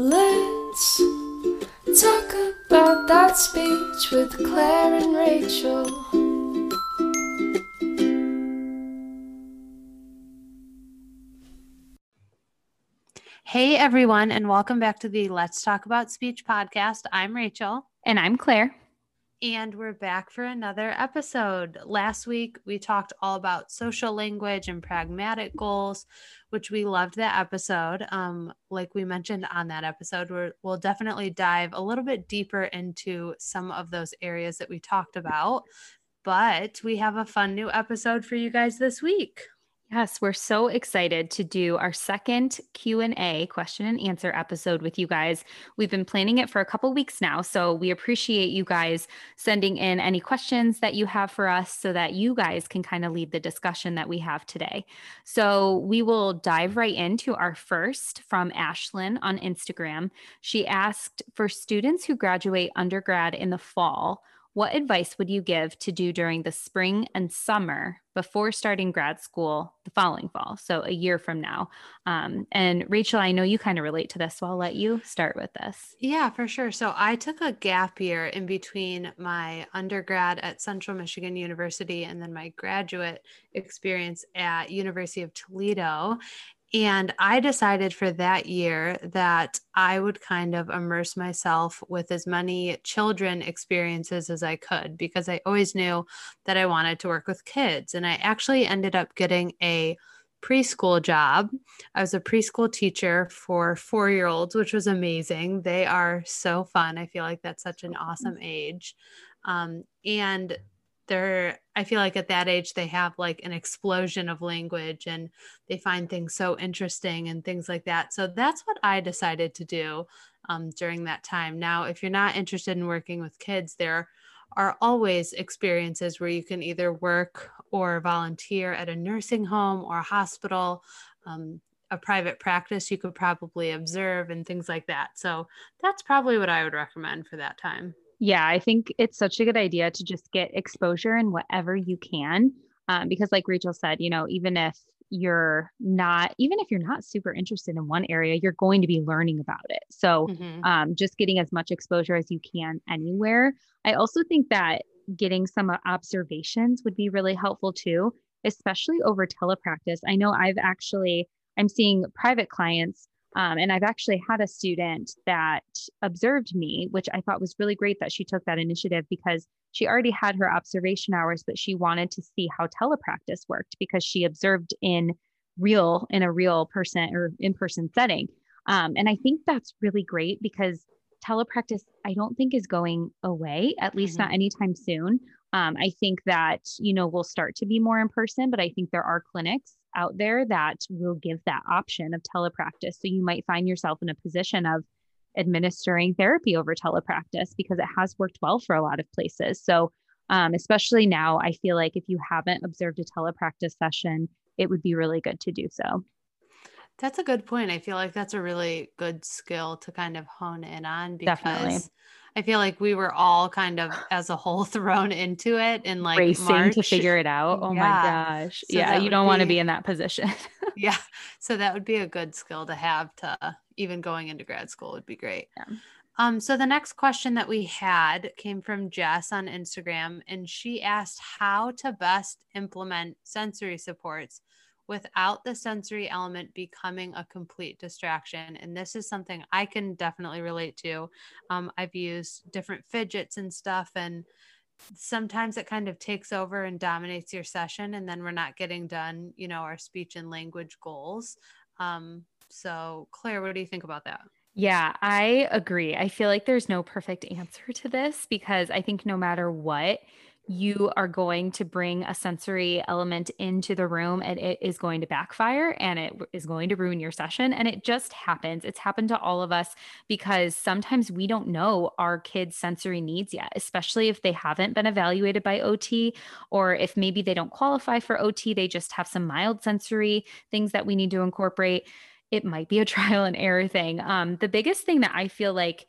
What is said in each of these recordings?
Let's talk about that speech with Claire and Rachel. Hey, everyone, and welcome back to the Let's Talk About Speech podcast. I'm Rachel. And I'm Claire. And we're back for another episode. Last week, we talked all about social language and pragmatic goals, which we loved that episode. Um, like we mentioned on that episode, we will definitely dive a little bit deeper into some of those areas that we talked about. But we have a fun new episode for you guys this week. Yes, we're so excited to do our second Q&A question and answer episode with you guys. We've been planning it for a couple weeks now, so we appreciate you guys sending in any questions that you have for us so that you guys can kind of lead the discussion that we have today. So, we will dive right into our first from Ashlyn on Instagram. She asked for students who graduate undergrad in the fall, what advice would you give to do during the spring and summer before starting grad school the following fall? So, a year from now. Um, and Rachel, I know you kind of relate to this, so I'll let you start with this. Yeah, for sure. So, I took a gap year in between my undergrad at Central Michigan University and then my graduate experience at University of Toledo. And I decided for that year that I would kind of immerse myself with as many children experiences as I could because I always knew that I wanted to work with kids. And I actually ended up getting a preschool job. I was a preschool teacher for four year olds, which was amazing. They are so fun. I feel like that's such an awesome age. Um, and they're i feel like at that age they have like an explosion of language and they find things so interesting and things like that. So that's what i decided to do um, during that time. Now if you're not interested in working with kids there are always experiences where you can either work or volunteer at a nursing home or a hospital um, a private practice you could probably observe and things like that. So that's probably what i would recommend for that time yeah, I think it's such a good idea to just get exposure in whatever you can. Um, because, like Rachel said, you know, even if you're not, even if you're not super interested in one area, you're going to be learning about it. So, mm-hmm. um, just getting as much exposure as you can anywhere. I also think that getting some observations would be really helpful too, especially over telepractice. I know I've actually, I'm seeing private clients um, and I've actually had a student that observed me, which I thought was really great that she took that initiative because she already had her observation hours, but she wanted to see how telepractice worked because she observed in real, in a real person or in person setting. Um, and I think that's really great because telepractice, I don't think is going away, at least mm-hmm. not anytime soon. Um, I think that, you know, we'll start to be more in person, but I think there are clinics out there that will give that option of telepractice. So you might find yourself in a position of administering therapy over telepractice because it has worked well for a lot of places. So, um, especially now, I feel like if you haven't observed a telepractice session, it would be really good to do so. That's a good point. I feel like that's a really good skill to kind of hone in on because Definitely. I feel like we were all kind of as a whole thrown into it and like racing March. to figure it out. Oh yeah. my gosh. So yeah, you don't want to be in that position. yeah. So that would be a good skill to have to even going into grad school would be great. Yeah. Um, so the next question that we had came from Jess on Instagram, and she asked how to best implement sensory supports without the sensory element becoming a complete distraction. And this is something I can definitely relate to. Um, I've used different fidgets and stuff, and sometimes it kind of takes over and dominates your session, and then we're not getting done, you know, our speech and language goals. Um, so, Claire, what do you think about that? Yeah, I agree. I feel like there's no perfect answer to this because I think no matter what, you are going to bring a sensory element into the room and it is going to backfire and it is going to ruin your session. And it just happens. It's happened to all of us because sometimes we don't know our kids' sensory needs yet, especially if they haven't been evaluated by OT or if maybe they don't qualify for OT, they just have some mild sensory things that we need to incorporate. It might be a trial and error thing. Um, the biggest thing that I feel like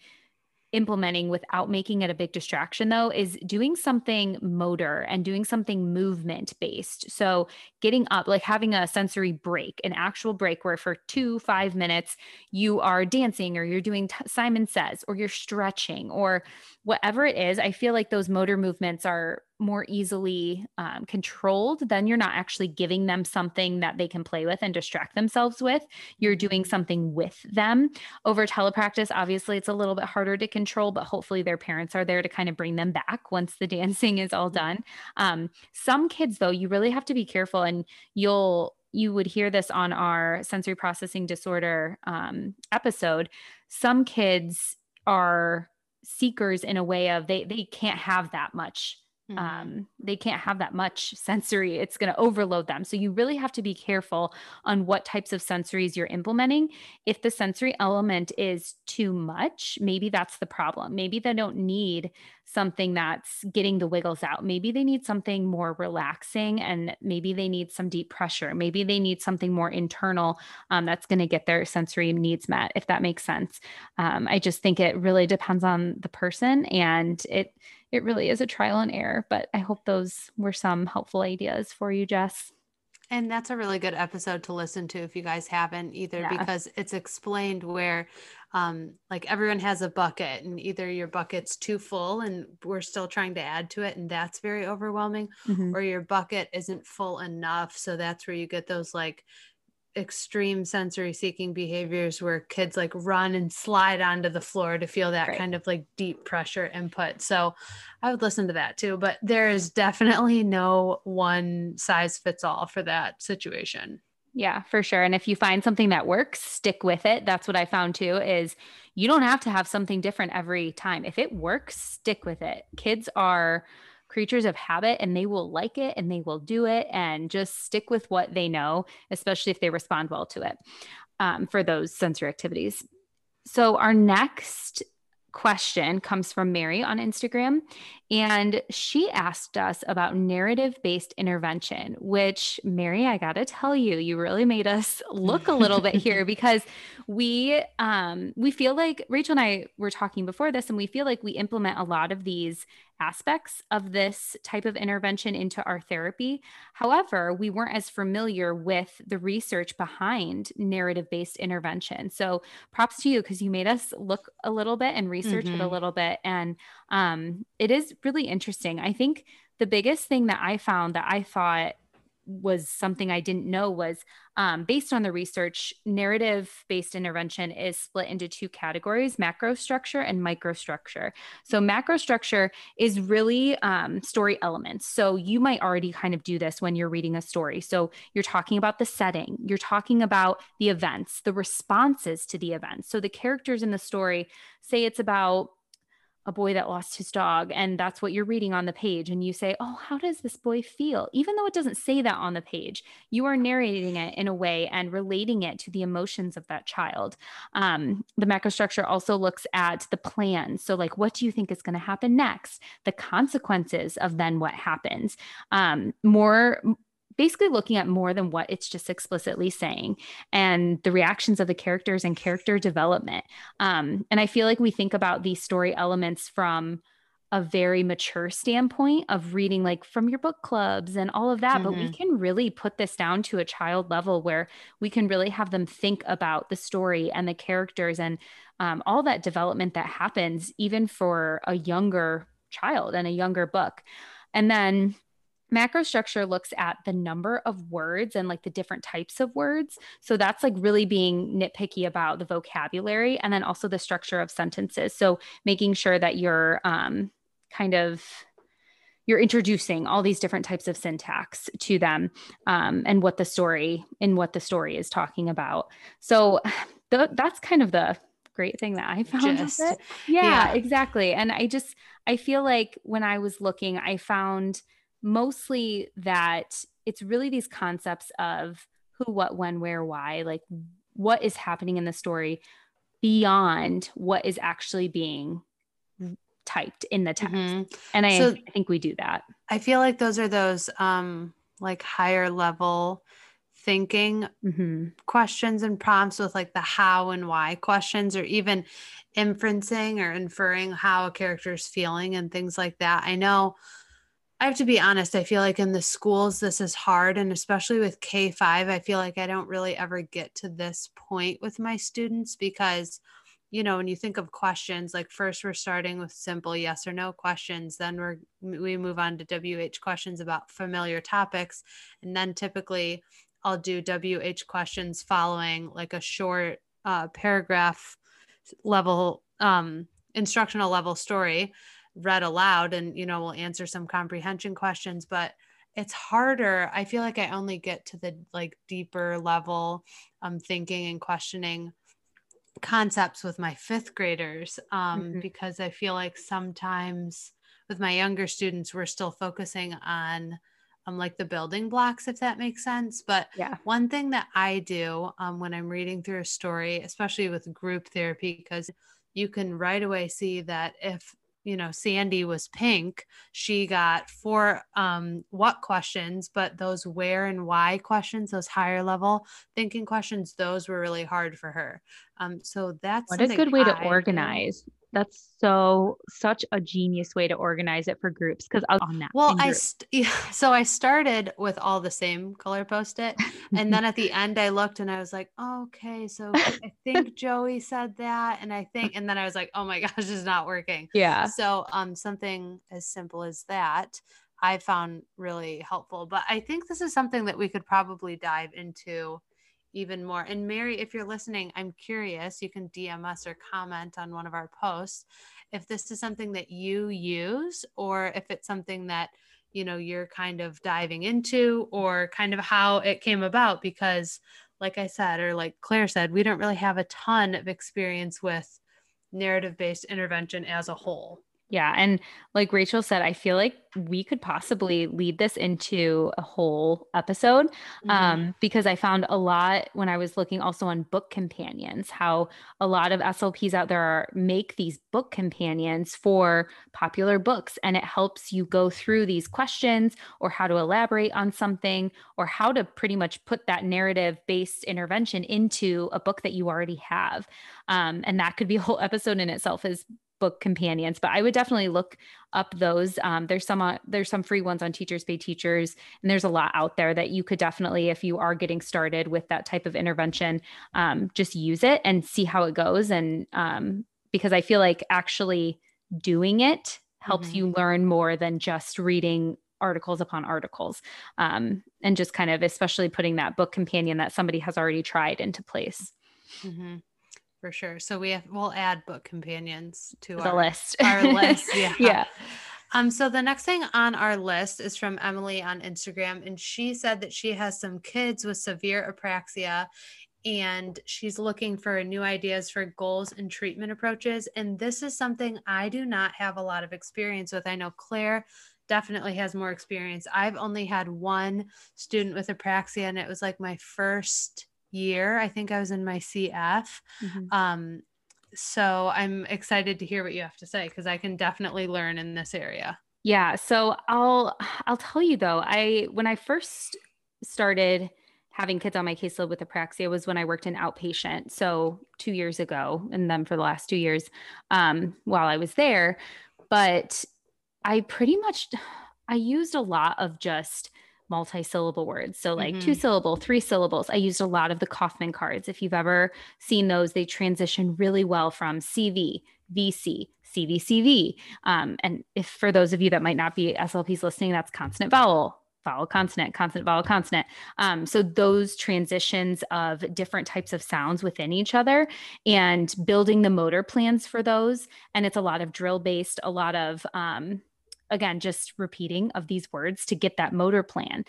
implementing without making it a big distraction though is doing something motor and doing something movement based. So getting up like having a sensory break an actual break where for two five minutes you are dancing or you're doing simon says or you're stretching or whatever it is i feel like those motor movements are more easily um, controlled, then you're not actually giving them something that they can play with and distract themselves with. You're doing mm-hmm. something with them. Over telepractice, obviously, it's a little bit harder to control, but hopefully their parents are there to kind of bring them back once the dancing is all mm-hmm. done. Um, some kids, though, you really have to be careful, and you'll you would hear this on our sensory processing disorder um, episode. Some kids are seekers in a way of they they can't have that much Mm-hmm. Um, they can't have that much sensory. It's going to overload them. So you really have to be careful on what types of sensories you're implementing. If the sensory element is too much, maybe that's the problem. Maybe they don't need something that's getting the wiggles out. Maybe they need something more relaxing and maybe they need some deep pressure. Maybe they need something more internal um, that's going to get their sensory needs met, if that makes sense. Um, I just think it really depends on the person and it it really is a trial and error. But I hope those were some helpful ideas for you, Jess. And that's a really good episode to listen to if you guys haven't either, yeah. because it's explained where, um, like everyone has a bucket, and either your bucket's too full and we're still trying to add to it, and that's very overwhelming, mm-hmm. or your bucket isn't full enough. So that's where you get those like extreme sensory seeking behaviors where kids like run and slide onto the floor to feel that right. kind of like deep pressure input. So I would listen to that too, but there is definitely no one size fits all for that situation. Yeah, for sure. And if you find something that works, stick with it. That's what I found too is you don't have to have something different every time. If it works, stick with it. Kids are creatures of habit and they will like it and they will do it and just stick with what they know, especially if they respond well to it um, for those sensory activities. So, our next question comes from Mary on Instagram. And she asked us about narrative based intervention, which, Mary, I got to tell you, you really made us look a little bit here because we um, we feel like Rachel and I were talking before this, and we feel like we implement a lot of these aspects of this type of intervention into our therapy. However, we weren't as familiar with the research behind narrative based intervention. So, props to you because you made us look a little bit and research mm-hmm. it a mm-hmm. little bit. And um, it is really interesting. I think the biggest thing that I found that I thought was something I didn't know was um, based on the research, narrative based intervention is split into two categories macro structure and microstructure. So, macro structure is really um, story elements. So, you might already kind of do this when you're reading a story. So, you're talking about the setting, you're talking about the events, the responses to the events. So, the characters in the story, say it's about a boy that lost his dog and that's what you're reading on the page and you say oh how does this boy feel? Even though it doesn't say that on the page you are narrating it in a way and relating it to the emotions of that child. Um, the macro structure also looks at the plan. So like what do you think is going to happen next? The consequences of then what happens. Um, more basically looking at more than what it's just explicitly saying and the reactions of the characters and character development. Um, and I feel like we think about these story elements from a very mature standpoint of reading like from your book clubs and all of that mm-hmm. but we mm-hmm. can really put this down to a child level where we can really have them think about the story and the characters and um, all that development that happens even for a younger child and a younger book and then macro structure looks at the number of words and like the different types of words. So that's like really being nitpicky about the vocabulary and then also the structure of sentences. So making sure that you're um, kind of you're introducing all these different types of syntax to them um, and what the story and what the story is talking about. So th- that's kind of the great thing that i found just, yeah, yeah. exactly. And i just i feel like when i was looking i found mostly that it's really these concepts of who, what, when, where, why, like what is happening in the story beyond what is actually being typed in the text. Mm-hmm. And I, so I think we do that. I feel like those are those um like higher level thinking Mm-hmm. questions and prompts with like the how and why questions or even inferencing or inferring how a character is feeling and things like that. I know I have to be honest, I feel like in the schools this is hard and especially with K5, I feel like I don't really ever get to this point with my students because you know, when you think of questions, like first we're starting with simple yes or no questions, then we're we move on to WH questions about familiar topics, and then typically I'll do WH questions following like a short uh, paragraph level um, instructional level story read aloud, and you know we'll answer some comprehension questions, but it's harder. I feel like I only get to the like deeper level um, thinking and questioning concepts with my fifth graders um, Mhm. because I feel like sometimes with my younger students, we're still focusing on um, like the building blocks, if that makes sense. But Yeah. one thing that I do um, when I'm reading through a story, especially with group therapy, because you can right away see that if you know Sandy was pink, she got four um, what questions, but those where and why questions, those higher level thinking questions, those were really hard for her. Um, so that's What a good way to I do. organize. That's so such a genius way to organize it for groups because on that. Well, I st- so I started with all the same color post it, and then at the end I looked and I was like, oh, okay, so I think Joey said that, and I think, and then I was like, oh my gosh, this is not working. yeah. So um, something as simple as that I found really helpful. But I think this is something that we could probably dive into even more. And Mary, if you're listening, I'm curious. You can DM us or comment on one of our posts if this is something that you use or if it's something that you know you're kind of diving into or kind of how it came about because like i said or like claire said we don't really have a ton of experience with narrative based intervention as a whole Yeah. And like Rachel said, I feel like we could possibly lead this into a whole episode Mm-hmm. um, because I found a lot when I was looking also on book companions, how a lot of SLPs out there are, make these book companions for popular books. And it helps you go through these questions or how to elaborate on something or how to pretty much put that narrative based intervention into a book that you already have. Um, and that could be a whole episode in itself is book companions but i would definitely look up those. Um, there's some uh, there's some free ones on teachers pay teachers and there's a lot out there that you could definitely if you are getting started with that type of intervention um, just use it and see how it goes. And um, because i feel like actually doing it helps Mhm. you learn more than just reading articles upon articles. Um, and just kind of especially putting that book companion that somebody has already tried into place. Hmm for sure so we have we'll add book companions to the our, list our list yeah yeah Um, so the next thing on our list is from Emily on Instagram, and she said that she has some kids with severe apraxia and she's looking for new ideas for goals and treatment approaches. And this is something I do not have a lot of experience with. I know Claire definitely has more experience. I've only had one student with apraxia, and it was like my first year. I think I was in my CF. Mhm. Um, so I'm excited to hear what you have to say because I can definitely learn in this area. Yeah, so I'll I'll tell you though, I when I first started having kids on my caseload with apraxia was when I worked in outpatient. So two years ago, and then for the last two years, um, while I was there. But I pretty much I used a lot of just multi-syllable words. So like two syllable, three syllables. I used a lot of the Kaufman cards. If you've ever seen those, they transition really well from CV, VC, CVCV. Um, and if for those of you that might not be SLPs listening, that's consonant vowel, vowel consonant, consonant vowel consonant. Um, so those transitions of different types of sounds within each other and building the motor plans for those. And it's a lot of drill based, a lot of um, again just repeating of these words to get that motor plan.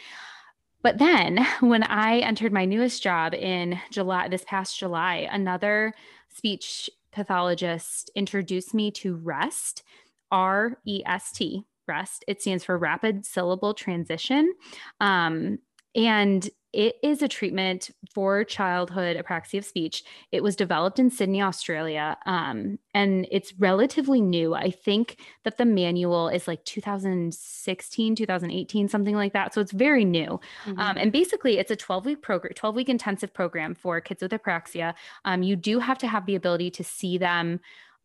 But then when I entered my newest job in July, this past July, another speech pathologist introduced me to REST, R E S T, REST. It stands for rapid syllable transition. Um, and it is a treatment for childhood apraxia of speech. It was developed in Sydney, Australia, um, and it's relatively new. I think that the manual is like 2016, 2018, something like that. So it's very new. Mm-hmm. Um, and basically, it's a 12 week program, 12 week intensive program for kids with apraxia. Um, you do have to have the ability to see them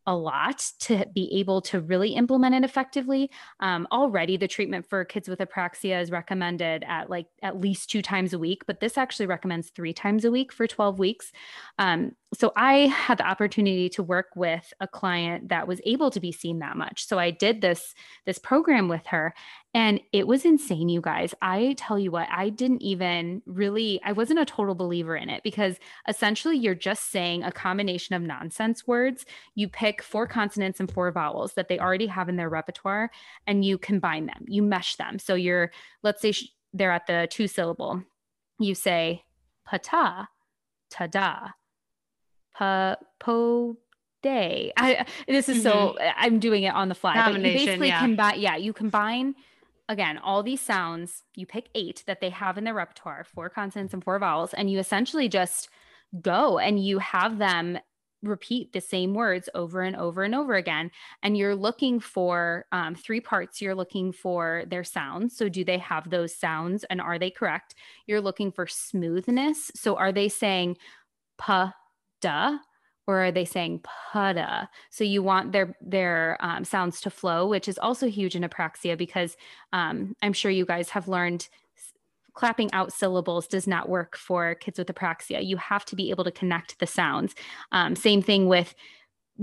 a lot to be able to really implement it effectively. Um, already, the treatment for kids with apraxia is recommended at like at least two times a week, but this actually recommends three times a week for 12 weeks. Um, so I had the opportunity to work with a client that was able to be seen that much. So I did this this program with her and it was insane you guys. I tell you what, I didn't even really I wasn't a total believer in it because essentially you're just saying a combination of nonsense words. You pick four consonants and four vowels that they already have in their repertoire and you combine them. You mesh them. So you're let's say they're at the two syllable. You say pata, tada po, po day. I, this is mm-hmm. so I'm doing it on the fly. But you basically yeah. combine yeah, you combine again all these sounds, you pick eight that they have in their repertoire, four consonants and four vowels, and you essentially just go and you have them repeat the same words over and over and over again. And you're looking for um, three parts. You're looking for their sounds. So, do they have those sounds and are they correct? You're looking for smoothness. So, are they saying pa, da or are they saying pada? So you want their their um, sounds to flow, which is also huge in apraxia because um, I'm sure you guys have learned clapping out syllables does not work for kids with apraxia. You have to be able to connect the sounds. Um, same thing with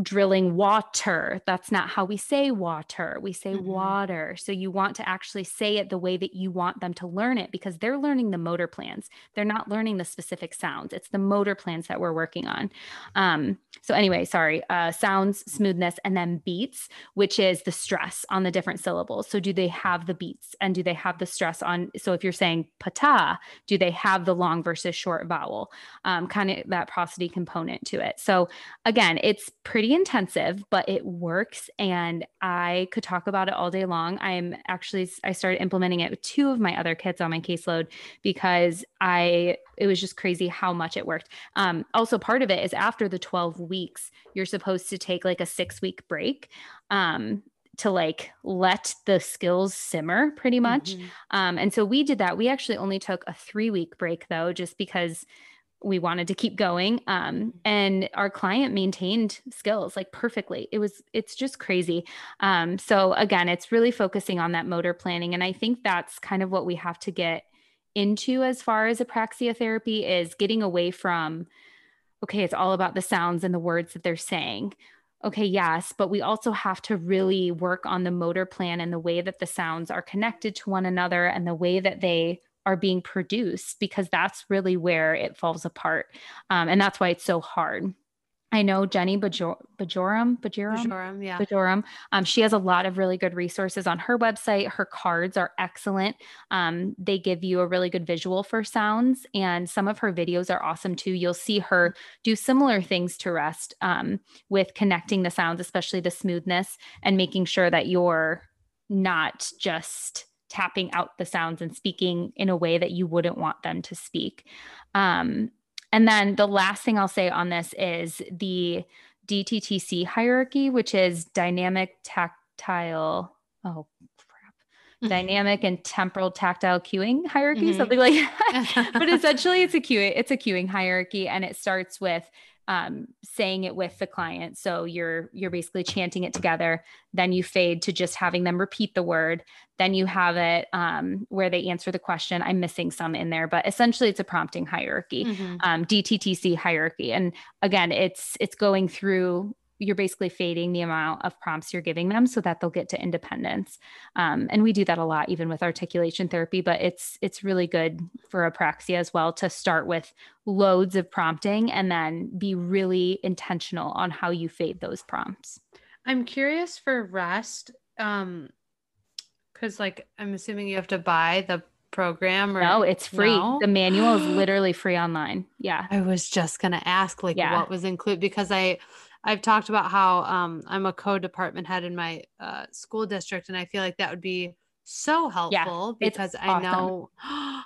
drilling water. That's not how we say water. We say mm-hmm. water. So you want to actually say it the way that you want them to learn it because they're learning the motor plans. They're not learning the specific sounds. It's the motor plans that we're working on. Um, so anyway, sorry, uh, sounds, smoothness, and then beats, which is the stress on the different syllables. So do they have the beats and do they have the stress on? So if you're saying pata, do they have the long versus short vowel? Um, kind of that prosody component to it. So again, it's pretty pretty intensive, but it works. And I could talk about it all day long. I'm actually, I started implementing it with two of my other kids on my caseload because I, it was just crazy how much it worked. Um, also, part of it is after the 12 weeks, you're supposed to take like a six week break. Um, to like let the skills simmer pretty much. Mm-hmm. Um, and so we did that. We actually only took a three week break though, just because we wanted to keep going um, mm-hmm. and our client maintained skills like perfectly. It was it's just crazy. Um, so again it's really focusing on that motor planning and i think that's kind of what we have to get into as far as apraxia therapy is getting away from okay it's all about the sounds and the words that they're saying. Okay yes but we also have to really work on the motor plan and the way that the sounds are connected to one another and the way that they are being produced because that's really where it falls apart. Um, and that's why it's so hard. I know Jenny Bajor- Bjorem, Bjorem, Bjorem, yeah. Bjorem. Um, she has a lot of really good resources on her website. Her cards are excellent. Um, they give you a really good visual for sounds, and some of her videos are awesome too. You'll see her do similar things to rest um, with connecting the sounds, especially the smoothness, and making sure that you're not just tapping out the sounds and speaking in a way that you wouldn't want them to speak. Um, and then the last thing I'll say on this is the DTTC hierarchy, which is dynamic tactile. Oh, crap. Dynamic and temporal tactile cueing hierarchy, mm-hmm. something like that. but essentially, it's a cueing, it's a cueing hierarchy, and it starts with um, saying it with the client. So you're you're basically chanting it together. Then you fade to just having them repeat the word. Then you have it um, where they answer the question. I'm missing some in there, but essentially it's a prompting hierarchy, mm-hmm. um, DTTC hierarchy. And again, it's it's going through you're basically fading the amount of prompts you're giving them so that they'll get to independence. Um, and we do that a lot even with articulation therapy but it's it's really good for apraxia as well to start with loads of prompting and then be really intentional on how you fade those prompts. I'm curious for rest um because like i'm assuming you have to buy the program or no it's free. no? the manual is literally free online. Yeah. I was just gonna ask like yeah. what was included because i I've talked about how um, I'm a co-department head in my uh, school district, and I feel like that would be so helpful yeah, because I know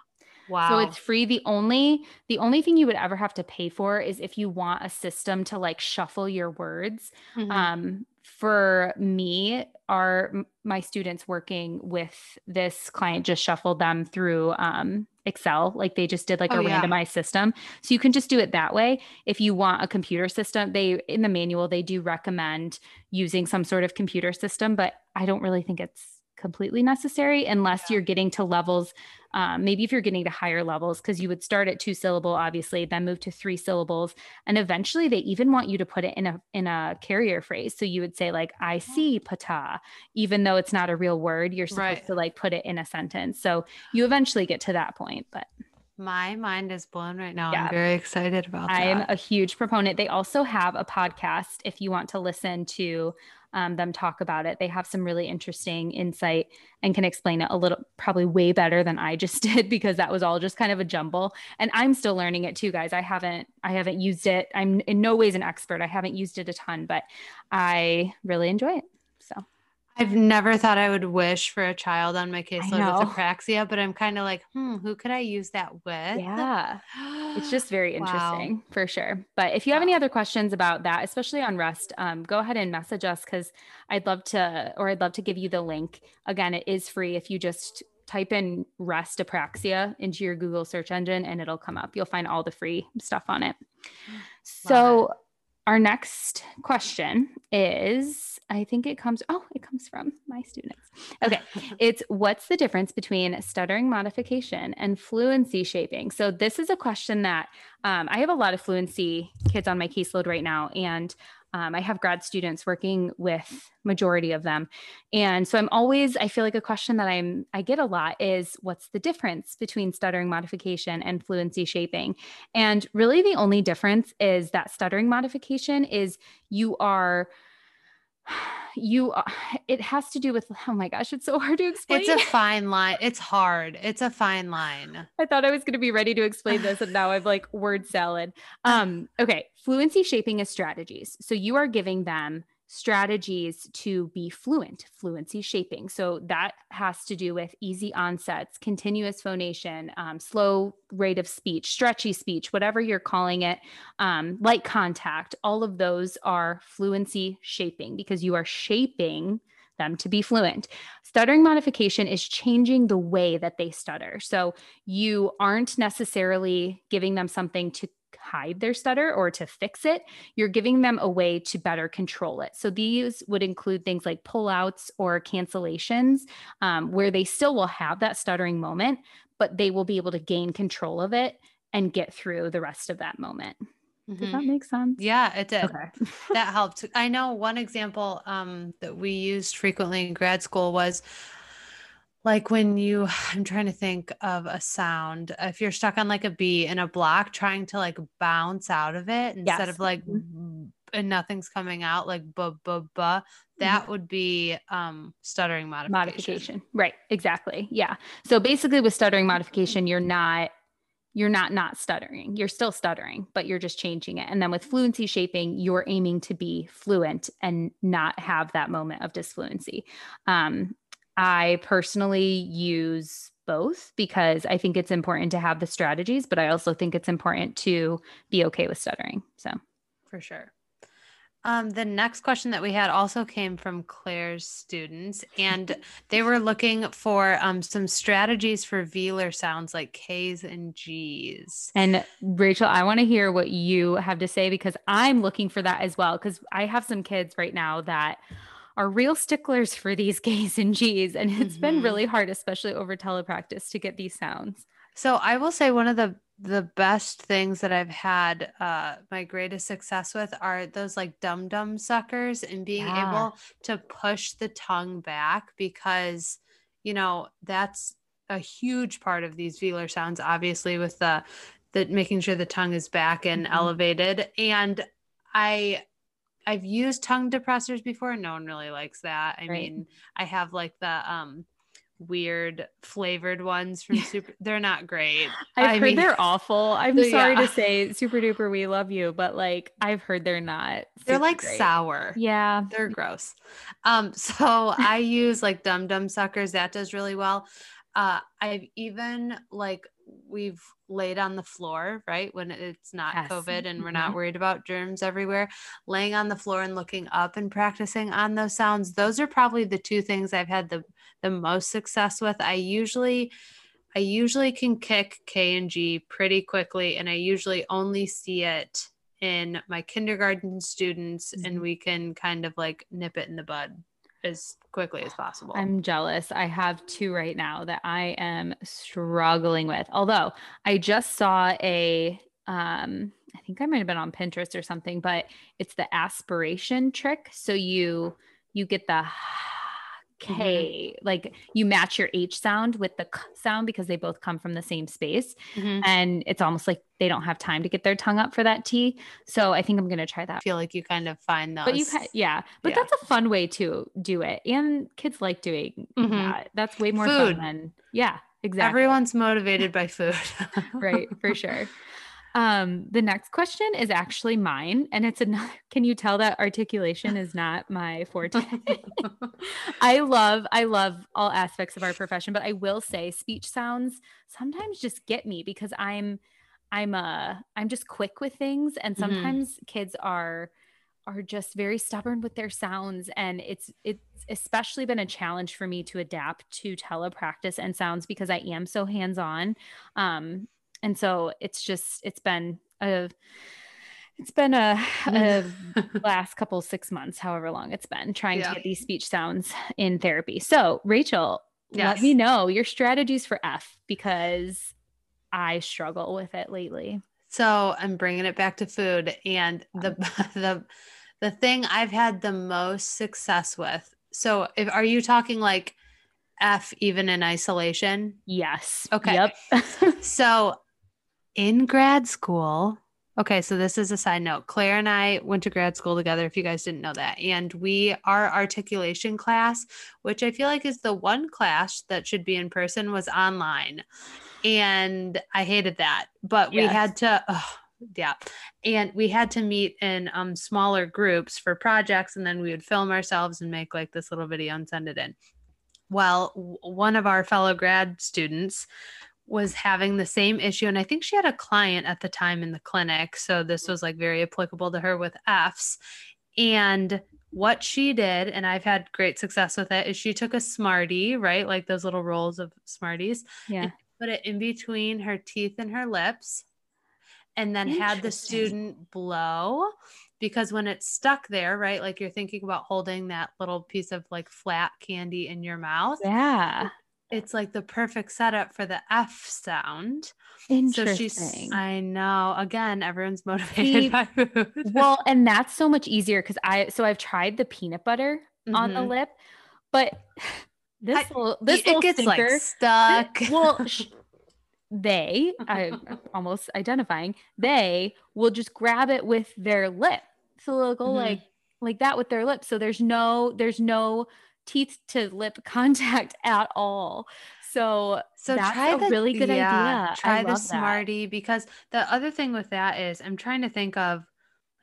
Wow. So it's free. The only the only thing you would ever have to pay for is if you want a system to like shuffle your words. Mhm. Um, for me, m- my students working with this client just shuffled them through um, Excel, like they just did like Oh, a yeah. randomized system. So you can just do it that way. If you want a computer system, they in the manual they do recommend using some sort of computer system, but I don't really think it's completely necessary unless Yeah. you're getting to levels um, maybe if you're getting to higher levels because you would start at two syllable obviously then move to three syllables and eventually they even want you to put it in a in a carrier phrase so you would say like i see pata even though it's not a real word you're supposed Right. to like put it in a sentence so you eventually get to that point but My mind is blown right now. Yeah. I'm very excited about I'm a huge proponent. They also have a podcast if you want to listen to um, them talk about it. They have some really interesting insight and can explain it a little, probably way better than I just did because that was all just kind of a jumble. And I'm still learning it too, guys. I haven't, I haven't used it. I'm in no ways an expert. I haven't used it a ton, but I really enjoy it. So I've never thought I would wish for a child on my caseload with apraxia, but I'm kind of like, hmm, who could I use that with? yeah. It's just very Wow. interesting for sure. But if you have any other questions about that, especially on Rest, um, go ahead and message us because I'd love to, or I'd love to give you the link. Again, it is free if you just type in Rest Apraxia into your Google search engine and it'll come up. You'll find all the free stuff on it. So, our next question is I think it comes, oh, it comes from my students. Okay. It's what's the difference between stuttering modification and fluency shaping? So, this is a question that um, I have a lot of fluency kids on my caseload right now. And um, I have grad students working with majority of them. And so I'm always, I feel like a question that I'm, I get a lot is what's the difference between stuttering modification and fluency shaping? And really the only difference is that stuttering modification is you are, you, it has to do with, oh my gosh, it's so hard to explain. It's a fine line. It's hard. It's a fine line. I thought I was going to be ready to explain this and now I've like word salad. Um okay, fluency shaping is strategies. So you are giving them strategies to be fluent, fluency shaping. So that has to do with easy onsets, continuous phonation, um, slow rate of speech, stretchy speech, whatever you're calling it, um, light contact. All of those are fluency shaping because you are shaping them to be fluent. Stuttering modification is changing the way that they stutter. So you aren't necessarily giving them something to hide their stutter or to fix it. You're giving them a way to better control it. So these would include things like pullouts or cancellations, um, where they still will have that stuttering moment, but they will be able to gain control of it and get through the rest of that moment. Does Mhm. that make sense? Yeah, it did. Okay. that helped. I know one example um, that we used frequently in grad school was like when you, I'm trying to think of a sound. If you're stuck on like a B in a block, trying to like bounce out of it instead Yes. of like, Mhm. and nothing's coming out, like buh, buh, buh, that would be um, stuttering modification. modification right exactly yeah so basically with stuttering modification you're not you're not not stuttering you're still stuttering but you're just changing it and then with fluency shaping you're aiming to be fluent and not have that moment of disfluency um, i personally use both because i think it's important to have the strategies but i also think it's important to be okay with stuttering so For sure. Um, the next question that we had also came from Claire's students, and they were looking for um, some strategies for velar sounds like K's and G's. And Rachel, I want to hear what you have to say because I'm looking for that as well. Because I have some kids right now that are real sticklers for these K's and G's. And it's been Mhm. really hard, especially over telepractice, to get these sounds. So I will say one of the the best things that I've had uh, my greatest success with are those like dum dum suckers and being Yeah. able to push the tongue back because you know that's a huge part of these velar sounds obviously with the the making sure the tongue is back and Mhm. elevated and I I've used tongue depressors before and no one really likes that. I Right. mean, I have like the um weird flavored ones from super they're not great. I've I heard mean- they're awful. I'm So, sorry yeah. to say, super duper, we love you, but like I've heard they're not. They're like great. sour. Yeah. They're gross. Um, so I use like dum dum suckers. That does really well. Uh, I've even like we've laid on the floor, right? When it's not Yes. COVID and we're not worried about germs everywhere, laying on the floor and looking up and practicing on those sounds. Those are probably the two things I've had the the most success with. I usually I usually can kick K and G pretty quickly and I usually only see it in my kindergarten students Mhm. and we can kind of like nip it in the bud as quickly as possible. I'm jealous. I have two right now that I am struggling with. Although I just saw a um I think I might have been on Pinterest or something, but it's the aspiration trick. So you you get the K, like you match your H sound with the K sound because they both come from the same space. Mhm. And it's almost like they don't have time to get their tongue up for that T. So I think I'm going to try that. I feel like you kind of find those. But you can, yeah, but Yeah. that's a fun way to do it. And kids like doing Mhm. that. That's way more Food. fun than, yeah, exactly. Everyone's motivated by food. right, for sure. Um, the next question is actually mine, and it's another. Can you tell that articulation is not my forte? I love, I love all aspects of our profession, but I will say speech sounds sometimes just get me because I'm, I'm uh, I'm just quick with things, and Mhm. sometimes kids are are just very stubborn with their sounds and it's it's especially been a challenge for me to adapt to telepractice and sounds because I am so hands-on um and so it's just it's been a it's been a, a last couple six months however long it's been trying Yeah. to get these speech sounds in therapy so rachel let me know your strategies for f because i struggle with it lately So I'm bringing it back to food, and the the the thing I've had the most success with. So, if are you talking like F even in isolation? yes Okay. yep So, in grad school, okay, so this is a side note. Claire and I went to grad school together, if you guys didn't know that. And we, our articulation class, which I feel like is the one class that should be in person, was online. And I hated that. But we had to, oh, yeah. And we had to meet in um, smaller groups for projects. And then we would film ourselves and make like this little video and send it in. Well, one of our fellow grad students was having the same issue. And I think she had a client at the time in the clinic. So this mm-hmm. was like very applicable to her with F's. And what she did, and I've had great success with it, is she took a Smartie, right? Like those little rolls of Smarties, yeah put it in between her teeth and her lips, and then had the student blow. Because when it's stuck there, right? Like you're thinking about holding that little piece of like flat candy in your mouth. yeah It's like the perfect setup for the F sound. interesting So she's, I know. Again, everyone's motivated See, by food. well and that's so much easier because i so i've tried the peanut butter on the lip but this I- little this it gets stinker, like stuck. well sh- they i almost identifying they will just grab it with their lip so they'll go Mhm. like like that with their lips so there's no there's no teeth to lip contact at all so So That's try a the really good idea. Try the love that. Smartie because the other thing with that is I'm trying to think of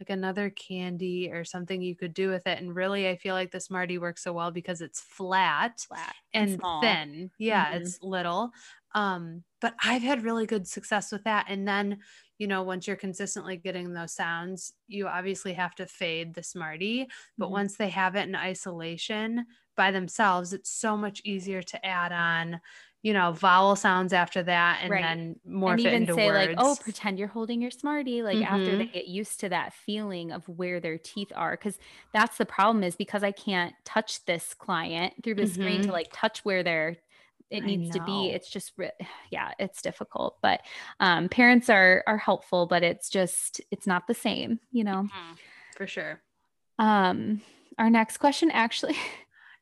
like another candy or something you could do with it. And really, I feel like the Smartie works so well because it's flat flat and small. thin. Yeah, Mhm. it's little. Um, but I've had really good success with that. And then, you know, once you're consistently getting those sounds, you obviously have to fade the Smartie. But Mhm. once they have it in isolation by themselves, it's so much easier to add on, you know, vowel sounds after that and Right. then morph and even say words. like oh pretend you're holding your smartie like after they Mhm. get used to that feeling of where their teeth are because that's the problem is because i can't touch this client through the screen to Mhm. like touch where their it needs to be it's just yeah it's difficult but um parents are are helpful but it's just it's not the same you know Mhm. for sure. um our next question actually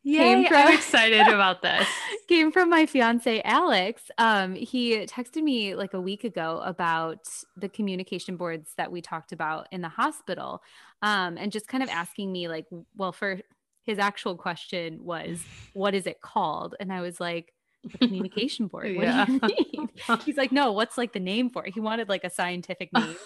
Yay, from- I'm excited about this. came from my fiance Alex. Um, he texted me like a week ago about the communication boards that we talked about in the hospital, um, and just kind of asking me like, well, for his actual question was, "What is it called?" And I was like, "A communication board." What Yeah. do you mean? He's like, "No, what's like the name for it?" He wanted like a scientific name,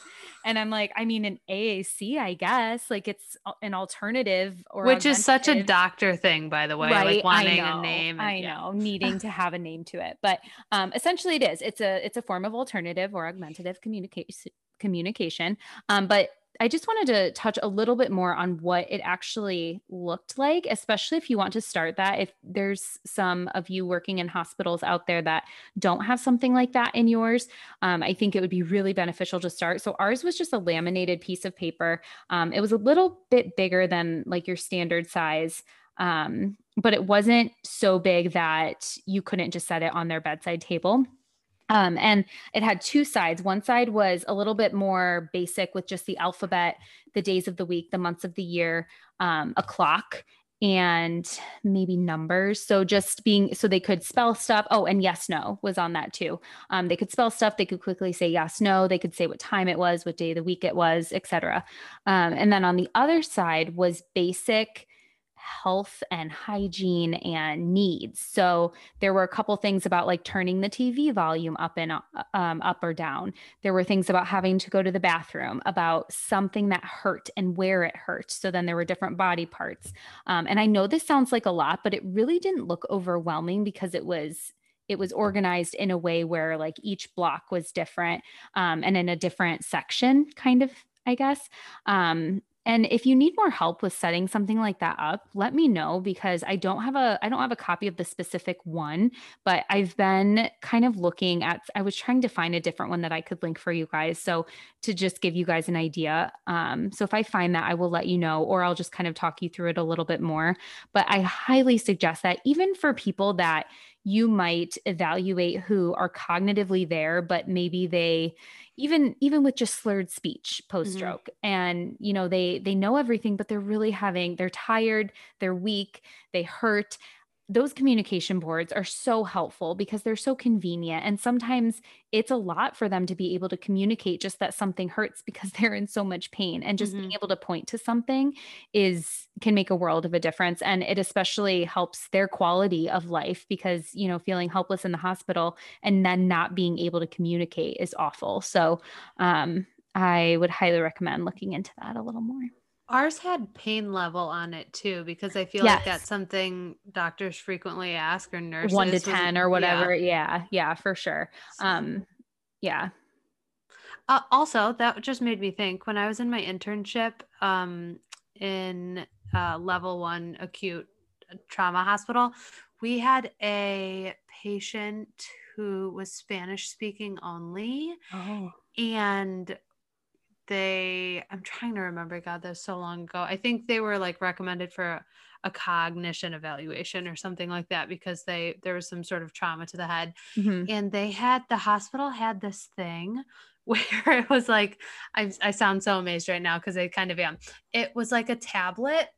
And I'm like, I mean, an AAC, I guess, like it's an alternative or which is such a doctor thing, by the way, right? like wanting know, a name. And, I yeah. know, needing to have a name to it, but um, essentially, it is. It's a it's a form of alternative or augmentative communication communication. Um, but I just wanted to touch a little bit more on what it actually looked like, especially if you want to start that. If there's some of you working in hospitals out there that don't have something like that in yours, um, I think it would be really beneficial to start. So ours was just a laminated piece of paper. Um, it was a little bit bigger than like your standard size. Um, but it wasn't so big that you couldn't just set it on their bedside table. Um, and it had two sides. One side was a little bit more basic with just the alphabet, the days of the week, the months of the year, um, a clock, and maybe numbers. So just being so they could spell stuff. Oh, and yes, no was on that too. Um, they could spell stuff. They could quickly say yes, no. They could say what time it was, what day of the week it was, etc. Um, and then on the other side was basic health and hygiene and needs. So there were a couple things about like turning the TV volume up and uh, um, up or down. There were things about having to go to the bathroom, about something that hurt and where it hurt. So then there were different body parts. Um, and I know this sounds like a lot, but it really didn't look overwhelming because it was it was organized in a way where like each block was different um, and in a different section kind of i guess um, and if you need more help with setting something like that up, let me know because I don't have a I don't have a copy of the specific one, but I've been kind of looking at I was trying to find a different one that I could link for you guys. So to just give you guys an idea. Um, so if I find that, I will let you know, or I'll just kind of talk you through it a little bit more. But I highly suggest that even for people that you might evaluate who are cognitively there, but maybe they even even with just slurred speech post stroke mm-hmm. and you know they they know everything but they're really having they're tired they're weak they hurt those communication boards are so helpful because they're so convenient. And sometimes it's a lot for them to be able to communicate just that something hurts because they're in so much pain. And just mm-hmm. being able to point to something is can make a world of a difference. And it especially helps their quality of life because, you know, feeling helpless in the hospital and then not being able to communicate is awful. So um, I would highly recommend looking into that a little more. Ours had pain level on it too, because I feel yes. like that's something doctors frequently ask or nurses. One to 10 or whatever. Yeah. yeah. Yeah, for sure. Um, yeah. Uh, also, that just made me think when I was in my internship um, in uh, level one acute trauma hospital, we had a patient who was Spanish speaking only. Oh. And they i'm trying to remember god that was so long ago. I think they were like recommended for a, a, cognition evaluation or something like that because they there was some sort of trauma to the head. Mm-hmm. and they had the hospital had this thing where it was like i, I sound so amazed right now because i kind of am. It was like a tablet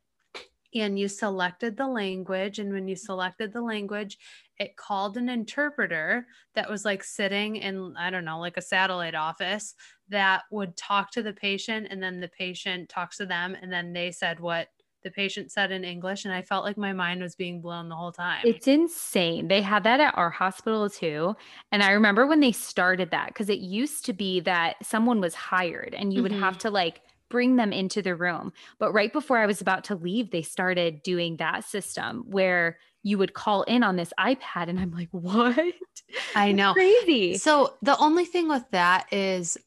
and you selected the language and when you selected the language it called an interpreter that was like sitting in i don't know like a satellite office that would talk to the patient and then the patient talks to them and then they said what the patient said in English and I felt like my mind was being blown the whole time. It's insane. They had that at our hospital too. And I remember when they started that cuz it used to be that someone was hired and you mm-hmm. would have mm-hmm. to like bring them into the room. But right before I was about to leave, they started doing that system where you would call in on this iPad and I'm like, "What?" I know. crazy. So the only thing with that is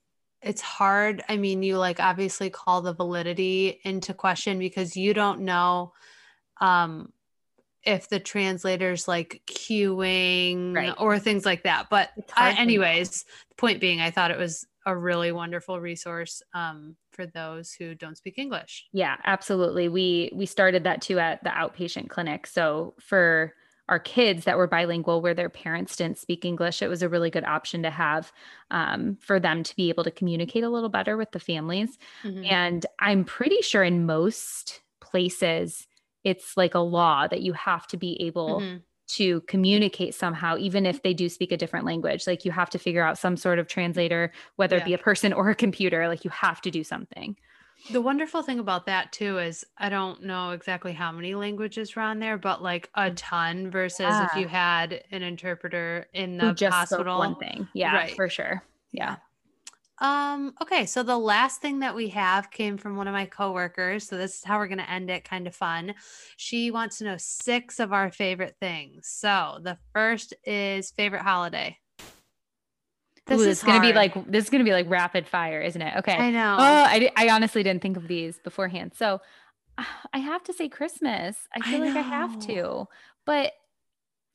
it's hard. I mean, you like obviously call the validity into question because you don't know um if the translator's like cueing right. or things like that. But I, anyways, point being, I thought it was a really wonderful resource um, for those who don't speak English. Yeah, absolutely. We we started that too at the outpatient clinic. So for our kids that were bilingual where their parents didn't speak english it was a really good option to have um, for them to be able to communicate a little better with the families mm-hmm. and i'm pretty sure in most places it's like a law that you have to be able mm-hmm. To communicate somehow even if they do speak a different language like you have to figure out some sort of translator whether yeah. it be a person or a computer like you have to do something the wonderful thing about that too is I don't know exactly how many languages were on there, but like a mm. ton versus yeah. if you had an interpreter in the just hospital. one thing. Yeah, right. for sure. Yeah. Um, okay, so the last thing that we have came from one of my coworkers. So this is how we're gonna end it, kind of fun. She wants to know six of our favorite things. So the first is favorite holiday. This Ooh, is it's gonna be like this is gonna be like rapid fire, isn't it? Okay. I know. Oh, I I honestly didn't think of these beforehand. So I have to say Christmas. I I feel like I have to, but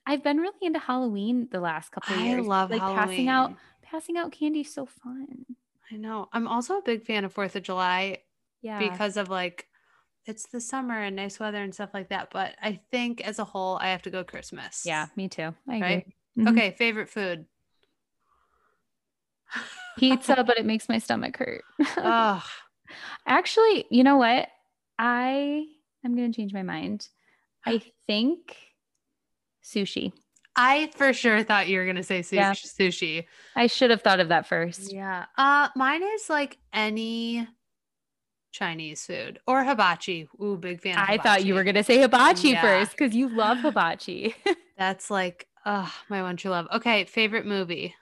I've been really into Halloween the last couple of I love like Halloween. passing out passing out candy is so fun. I know. I'm also a big fan of Fourth of July Yeah. because of like it's the summer and nice weather and stuff like that. But I think as a whole, I have to go Christmas. yeah, me too. I agree. Right? Mhm. Okay. Favorite food. Pizza, but it makes my stomach hurt. Ugh. Actually, you know what? I I'm gonna change my mind. I think sushi. I for sure thought you were gonna say sushi. Yeah. sushi. I should have thought of that first. Yeah. Uh mine is like any Chinese food or hibachi. Ooh, big fan. Of I thought you were gonna say hibachi Yeah. first because you love hibachi. That's like uh my one true love. Okay, favorite movie.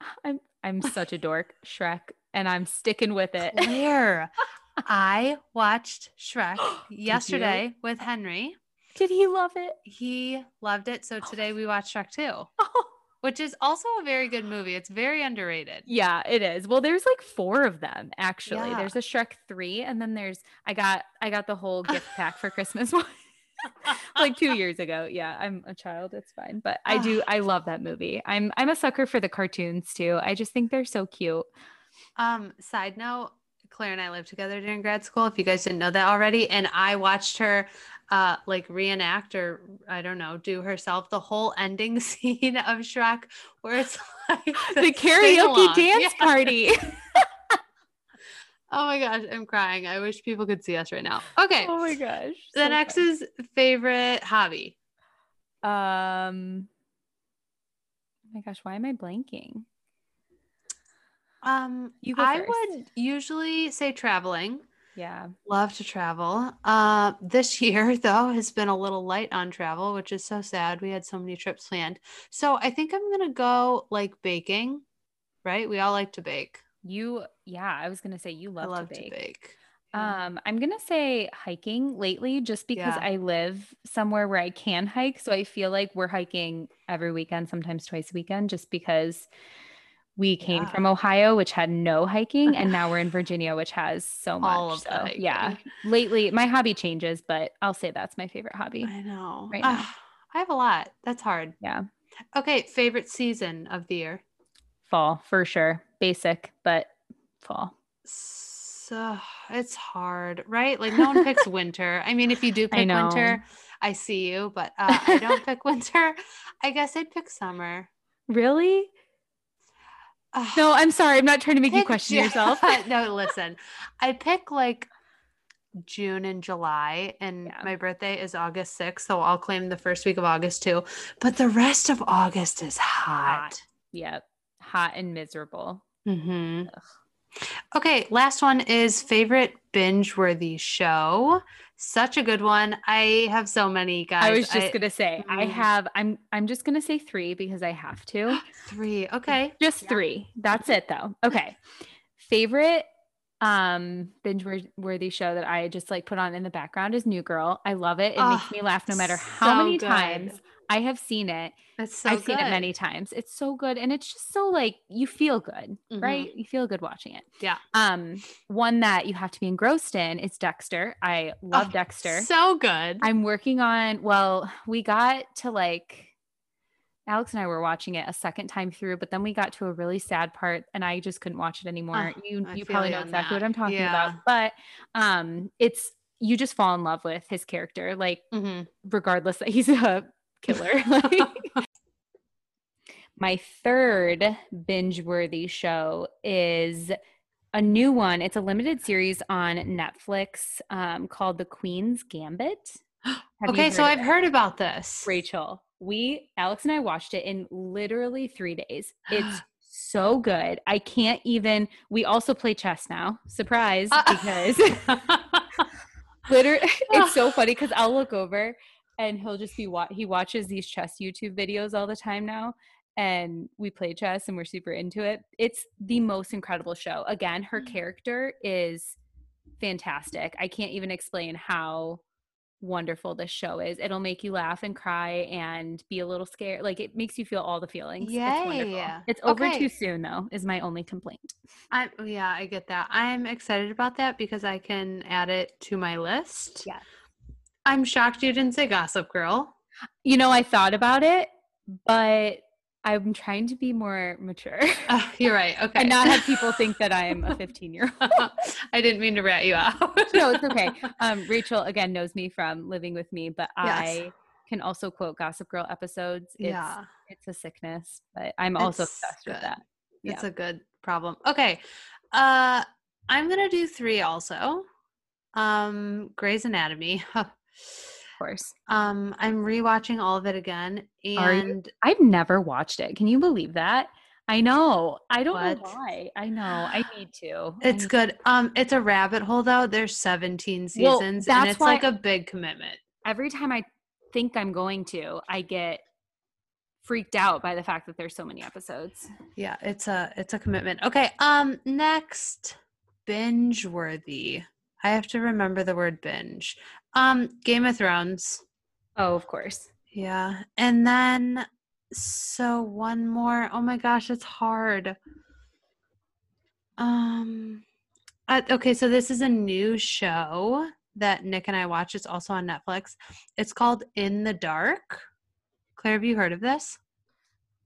I'm I'm such a dork, Shrek, and I'm sticking with it. Claire. I watched Shrek yesterday with Henry. Did he love it? He loved it. So today we watched Shrek 2, Oh, which is also a very good movie. It's very underrated. yeah, it is. Well, there's like four of them actually. Yeah. There's a Shrek three, and then there's I got I got the whole gift pack for Christmas one. like two years ago. Yeah, I'm a child. It's fine, but I do. I love that movie. I'm I'm a sucker for the cartoons too. I just think they're so cute. Um, side note, Claire and I lived together during grad school, if you guys didn't know that already. And I watched her uh like reenact or I don't know, do herself the whole ending scene of Shrek where it's like The karaoke sing-along. dance Yeah. party. Oh my gosh, I'm crying. I wish people could see us right now. Okay. oh my gosh. the so next fun. is favorite hobby. um. Oh my gosh, why am I blanking? Um, You I first. would usually say traveling. Yeah. Love to travel. Uh, this year though has been a little light on travel, which is so sad. We had so many trips planned. So I think I'm gonna go like baking. Right? We all like to bake. You. Yeah. I was gonna say you love, love to bake. to bake. Um, I'm gonna say hiking lately, just because Yeah. I live somewhere where I can hike. So I feel like we're hiking every weekend, sometimes twice a weekend, just because we came Yeah. from Ohio, which had no hiking, and now we're in Virginia, which has so much. All of the so yeah, lately my hobby changes, but I'll say that's my favorite hobby. I know. right now. Ah, I have a lot. That's hard. Yeah, Okay, favorite season of the year. fall for sure. Basic, but fall. So it's hard, right? Like no one picks winter. I mean, if you do pick know. winter, I see you, but uh, I don't pick winter. I guess I'd pick summer. Really? No, I'm sorry. I'm not trying to make you question Ju- yourself. no, listen. I pick like June and July, and Yeah. my birthday is August 6th, so I'll claim the first week of August too. But the rest of August is hot. Yep, hot and miserable. hmm Ugh. Okay, last one is favorite binge worthy show. Such a good one. I have so many guys. I was just gonna say I Mhm. have. I'm. I'm just gonna say three because I have to. three. Okay. Just Yeah. three. That's it though. Okay. Favorite um binge worthy show that I just like put on in the background is New Girl. I love it. It Oh, makes me laugh no matter how so many good. times I have seen it. That's so I've seen it many times. It's so good and it's just so like you feel good, Mhm. right? You feel good watching it. Yeah. Um one that you have to be engrossed in is Dexter. I love Oh, Dexter. So good. I'm working on, well, we got to like, Alex and I were watching it a second time through, but then we got to a really sad part and I just couldn't watch it anymore. Oh, you I you probably know exactly that. what I'm talking Yeah. about. But um it's you just fall in love with his character, like Mhm. regardless that he's a killer. My third binge worthy show is a new one. It's a limited series on Netflix um, called The Queen's Gambit. Okay, so I've it? heard about this. Rachel, we, Alex and I watched it in literally three days. It's so good. I can't even, we also play chess now. Surprise, Uh, because literally, it's so funny because I'll look over and he'll just be, wa- he watches these chess YouTube videos all the time now. and we play chess and we're super into it. It's the most incredible show. Again, her Mm. character is fantastic. I can't even explain how wonderful this show is. It'll make you laugh and cry and be a little scared. Like it makes you feel all the feelings. It's wonderful. It's over Okay. too soon though, is my only complaint. I yeah, I get that. I'm excited about that because I can add it to my list. Yeah. I'm shocked you didn't say Gossip Girl. You know, I thought about it, but I'm trying to be more mature Oh, you're right. Okay. and not have people think that I am a 15 year old. I didn't mean to rat you out. no, it's okay. Um, Rachel again knows me from living with me, but Yes. I can also quote Gossip Girl episodes. It's, yeah. it's a sickness, but I'm also It's obsessed with good. that. It's a good problem. Okay. Uh I'm gonna do three also. Um Grey's Anatomy. Of course, um I'm rewatching all of it again and I've never watched it. Can you believe that? I know. I don't know why. I know. I need to. It's need- good. Um it's a rabbit hole though. There's 17 Well, seasons and it's like a big commitment. Every time I think I'm going to, I get freaked out by the fact that there's so many episodes. Yeah, it's a it's a commitment. Okay, um next binge worthy. I have to remember the word binge. Um Game of Thrones. Oh, of course. Yeah. And then so one more. Oh my gosh, it's hard. Um uh, okay, so this is a new show that Nick and I watch. It's also on Netflix. It's called In the Dark. Claire, have you heard of this?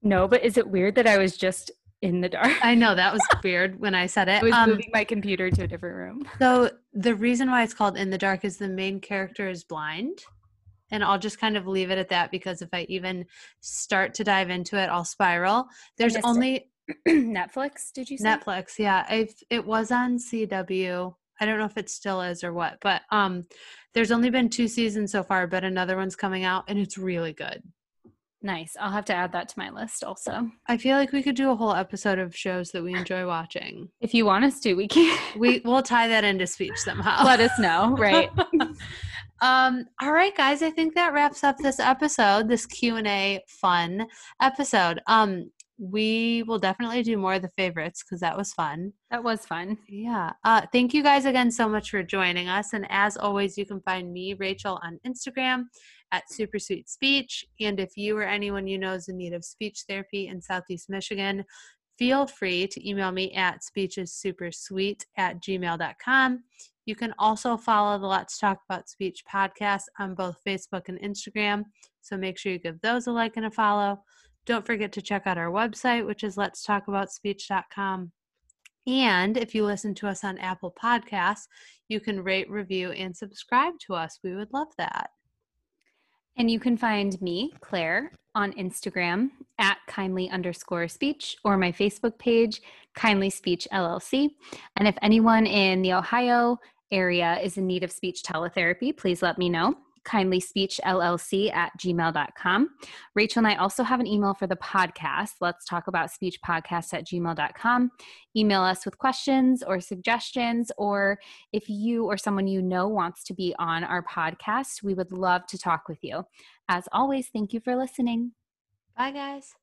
No, but is it weird that I was just in the dark? I know that was weird when I said it. I was Um, moving my computer to a different room. So the reason why it's called In the Dark is the main character is blind. And I'll just kind of leave it at that because if I even start to dive into it, I'll spiral. There's only Netflix, did you say? Netflix, yeah. I've, it was on CW. I don't know if it still is or what, but um there's only been two seasons so far, but another one's coming out and it's really good. Nice. I'll have to add that to my list also. I feel like we could do a whole episode of shows that we enjoy watching. If you want us to, we can. We we'll tie that into speech somehow. Let us know, right? um all right guys i think that wraps up this episode this q&a fun episode um we will definitely do more of the favorites because that was fun that was fun. yeah uh thank you guys again so much for joining us and as always you can find me rachel on instagram at super sweet speech and if you or anyone you know is in need of speech therapy in southeast michigan feel free to email me at speechessupersweet at gmail.com you can also follow the Let's Talk About Speech podcast on both Facebook and Instagram. So make sure you give those a like and a follow. Don't forget to check out our website, which is let's talk about letstalkaboutspeech.com. And if you listen to us on Apple Podcasts, you can rate, review, and subscribe to us. We would love that. And you can find me, Claire, on Instagram at kindly underscore speech or my Facebook page, Kindly Speech LLC. And if anyone in the Ohio area is in need of speech teletherapy, please let me know. Kindly Speech LLC at gmail.com. Rachel and I also have an email for the podcast. Let's talk about speech podcast at gmail.com. Email us with questions or suggestions, or if you or someone you know wants to be on our podcast, we would love to talk with you. As always, thank you for listening. Bye, guys.